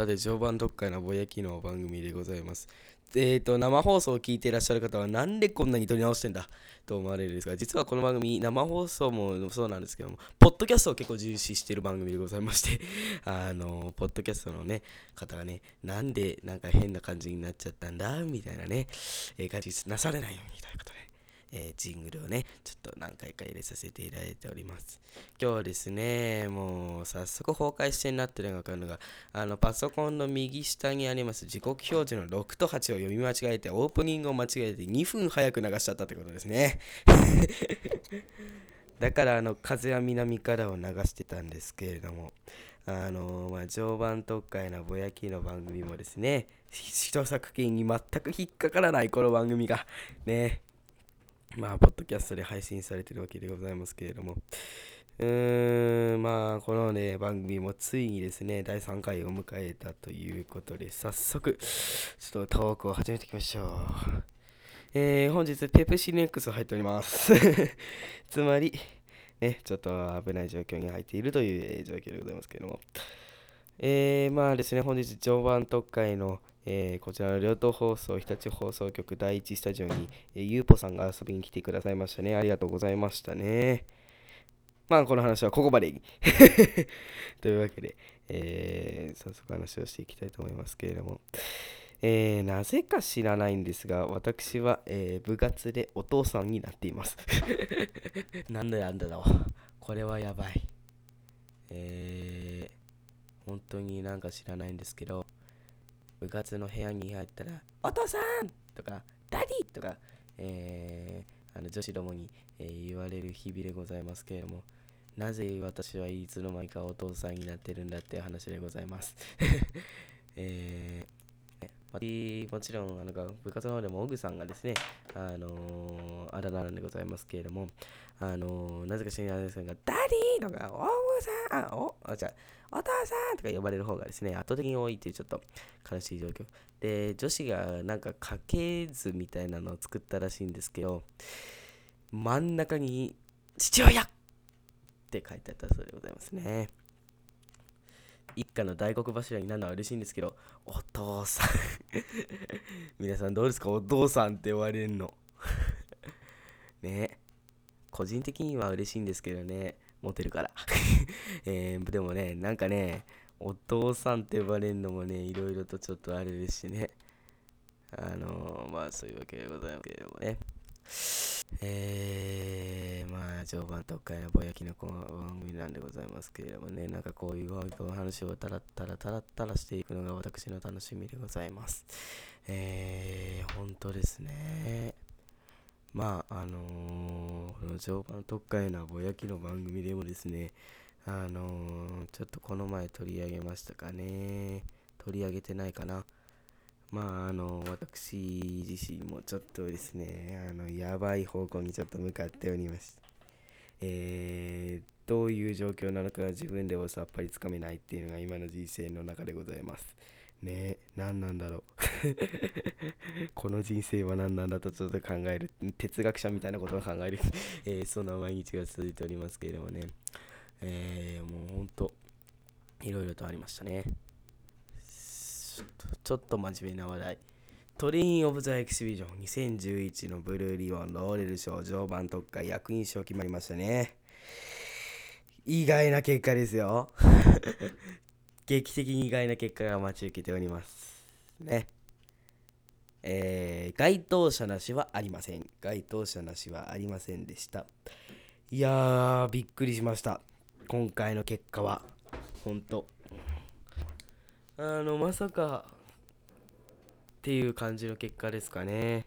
さて、常磐特会のぼやきの番組でございます。えーと、生放送を聞いていらっしゃる方は、なんでこんなに撮り直してんだと思われるんですが、実はこの番組、生放送もそうなんですけども、ポッドキャストを結構重視している番組でございまして、あの、ポッドキャストのね、方がね、なんでなんか変な感じになっちゃったんだみたいなね、えー感じなされないようにということ、えージングルをね、ちょっと何回か入れさせていただいております。今日はですね、もう早速崩壊してになってるのが分かるのが、あのパソコンの右下にあります時刻表示の6と8を読み間違えて、オープニングを間違えて2分早く流しちゃったってことですね。だからあの風は南からを流してたんですけれども、あのまあ、常磐特会のぼやきの番組もですね、一作品に全く引っかからないこの番組がね、まあ、ポッドキャストで配信されてるわけでございますけれども、うーん、まあ、このね、番組もついにですね、第3回を迎えたということで、早速、ちょっとトークを始めていきましょう。えー、本日、ペプシネックス入っております。つまり、ね、ちょっと危ない状況に入っているという状況でございますけれども、えー、まあですね、本日、常磐特会の、えーこちらの両党放送、日立放送局第一スタジオに、えーゆうぽさんが遊びに来てくださいましたね。ありがとうございましたね。まあ、この話はここまで。というわけで、えー早速話をしていきたいと思いますけれども、えーなぜか知らないんですが、私は、えー部活でお父さんになっています。なんでなんだろう。これはやばい。えー本当になんか知らないんですけど、部活の部屋に入ったら、お父さん！とか、 Daddy！とか、えーあの女子どもに、えー言われる日々でございますけれども、なぜ私はいつの間にかお父さんになってるんだっていう話でございます。えーもちろんあの部活の方でもオグさんがですね、あのーあだ名なんでございますけれども、あのーなぜか知らないですが、 Daddy！とか、オん、お、あ、じゃあお父さんとか呼ばれる方がですね、圧倒的に多いっていうちょっと悲しい状況。で、女子がなんか家系図みたいなのを作ったらしいんですけど、真ん中に父親って書いてあったそうでございますね。一家の大黒柱になるのは嬉しいんですけど、お父さん 皆さんどうですか？お父さんって呼ばれるの。ね個人的には嬉しいんですけどね、モテるから。えーでもね、なんかね、お父さんって呼ばれるのもね、いろいろとちょっとあれですしね。あのーまあそういうわけでございますけれどもね。えー、まあ、常磐特会のぼやきのこの番組なんでございますけれどもね、なんかこういう話をたらったらたらったらしていくのが私の楽しみでございます。えー、本当ですね。まあ、あのーこの常磐特会のぼやきの番組でもですね、あのーちょっとこの前取り上げましたかね。取り上げてないかな。まあ、あの、私自身もちょっとですね、あの、やばい方向にちょっと向かっております。えー、どういう状況なのか自分でもさっぱりつかめないっていうのが今の人生の中でございます。ねえ、何なんだろう。この人生は何なんだとちょっと考える。哲学者みたいなことを考える。えーそんな毎日が続いておりますけれどもね。えー、もうほんと、いろいろとありましたね。ちょっとちょっと真面目な話題。トレイン・オブ・ザ・エキシビジョン2011のブルーリボンローレル賞常磐特会役員賞決まりましたね。意外な結果ですよ。劇的に意外な結果が待ち受けております。ね。えー、該当者なしはありません。該当者なしはありませんでした。いやー、びっくりしました。今回の結果は。ほんと。あの、まさか、っていう感じの結果ですかね。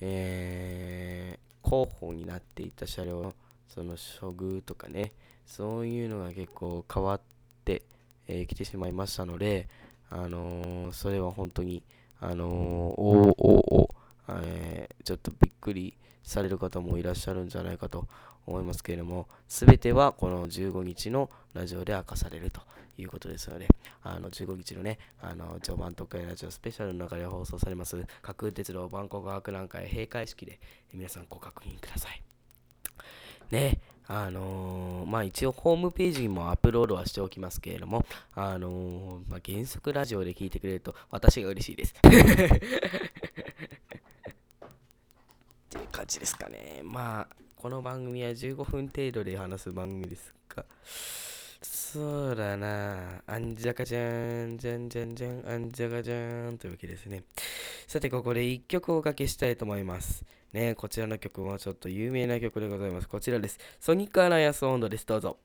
えー、候補になっていた車両、その処遇とかね、そういうのが結構変わって、えー来てしまいましたので、あのーそれは本当に、あのーおーおーおーえーちょっとびっくりされる方もいらっしゃるんじゃないかと思いますけれども、すべてはこの15日のラジオで明かされるということですので、あの15日のね、あの序盤特会ラジオスペシャルの中で放送されます、架空鉄道バンコク博覧会閉会式で皆さんご確認ください。ね、あのー、まあ一応ホームページにもアップロードはしておきますけれども、あのー、まあ、原則ラジオで聞いてくれると私が嬉しいです。っていう感じですかね。まあ、この番組は15分程度で話す番組ですが、そうだなあんじゃかじゃん、じゃんじゃんじゃん、あんじゃかじゃんというわけですね。さて、ここで1曲おかけしたいと思います。ね、こちらの曲もちょっと有名な曲でございます。こちらです。ソニックアライアンス温度です。どうぞ。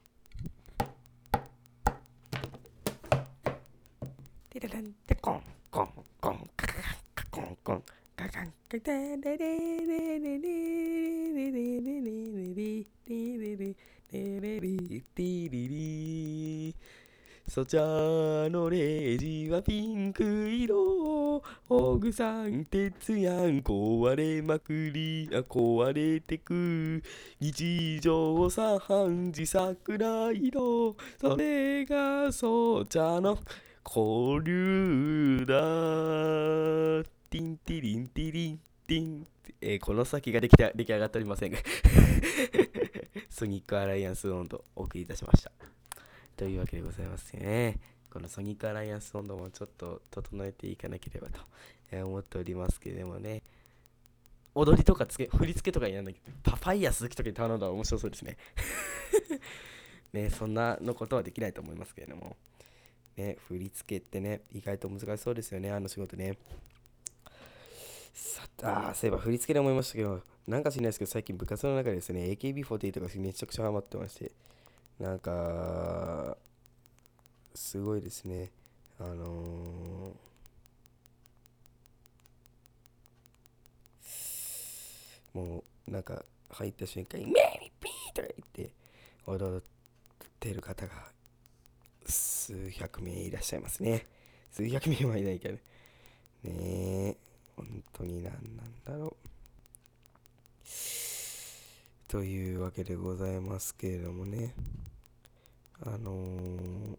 テレレンテコン。コン。コン。カカン。カコン。コン。カカン。カテレレレレレレレレレレレレレテレリティリリそちゃのレジはピンク色。オグさん鉄やん壊れまくり。あ壊れてく。日常茶飯事桜色。それがそちゃの。交流だ。ティンティリンティリンティン。えー、この先ができた出来上がっておりません。がソニックアライアンス温度お送りいたしました。というわけでございますね。このソニックアライアンス温度もちょっと整えていかなければと思っておりますけれどもね。踊りとかつけ、振り付けとかやんなきゃ、パファイヤ鈴木とかに頼んだら面白そうですね。ね、そんなのことはできないと思いますけれども。ね、振り付けってね、意外と難しそうですよね、あの仕事ね。さあ、そういえば振り付けで思いましたけど、なんか知らないですけど、最近部活の中でですね、AKB48 がめちゃくちゃハマってまして、なんか、すごいですね、あのー、もう、なんか、入った瞬間に、メリピーとか言って、踊ってる方が、数百名いらっしゃいますね。数百名はいないけどね。ねえ。本当に何なんだろう。というわけでございますけれどもね。あのー、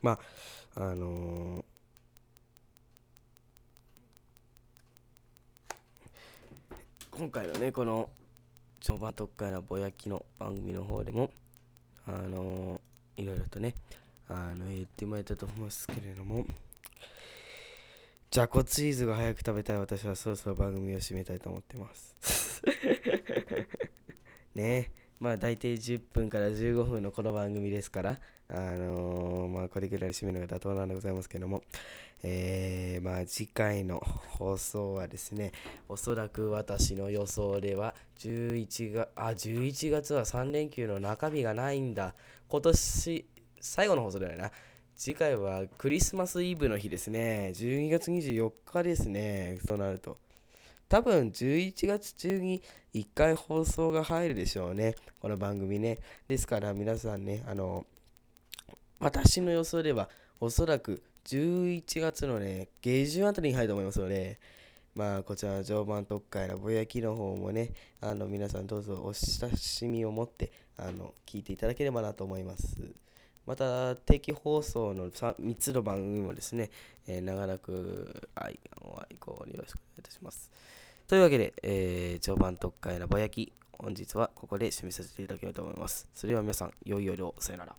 まあ、あのー、今回のね、この、序盤特会のぼやきの番組の方でも、あのー、いろいろとね、あの、言ってもらえたと思いますけれども、じゃこチーズが早く食べたい私はそろそろ番組を締めたいと思ってます。ね。えまあ大体10分から15分のこの番組ですから、あのー、まあこれぐらい締めるのが妥当なんでございますけども、えー、まあ次回の放送はですね、おそらく私の予想では11月、あ、11月は3連休の中日がないんだ。今年最後の放送だよな。次回はクリスマスイブの日ですね。12月24日ですね。となると。多分11月中に1回放送が入るでしょうね。この番組ね。ですから皆さんね、あの、私の予想ではおそらく11月のね、下旬あたりに入ると思いますので、まあ、こちらの常磐特会のぼやきの方もね、あの、皆さんどうぞお親しみを持って、あの、聞いていただければなと思います。また定期放送の 3, 3つの番組もですね、えー、長らく愛ご愛顧よろしくお願いいたします。というわけで、えー、序盤特会のぼやき、本日はここで締めさせていただきたいと思います。それでは皆さん、良い夜を、さよなら。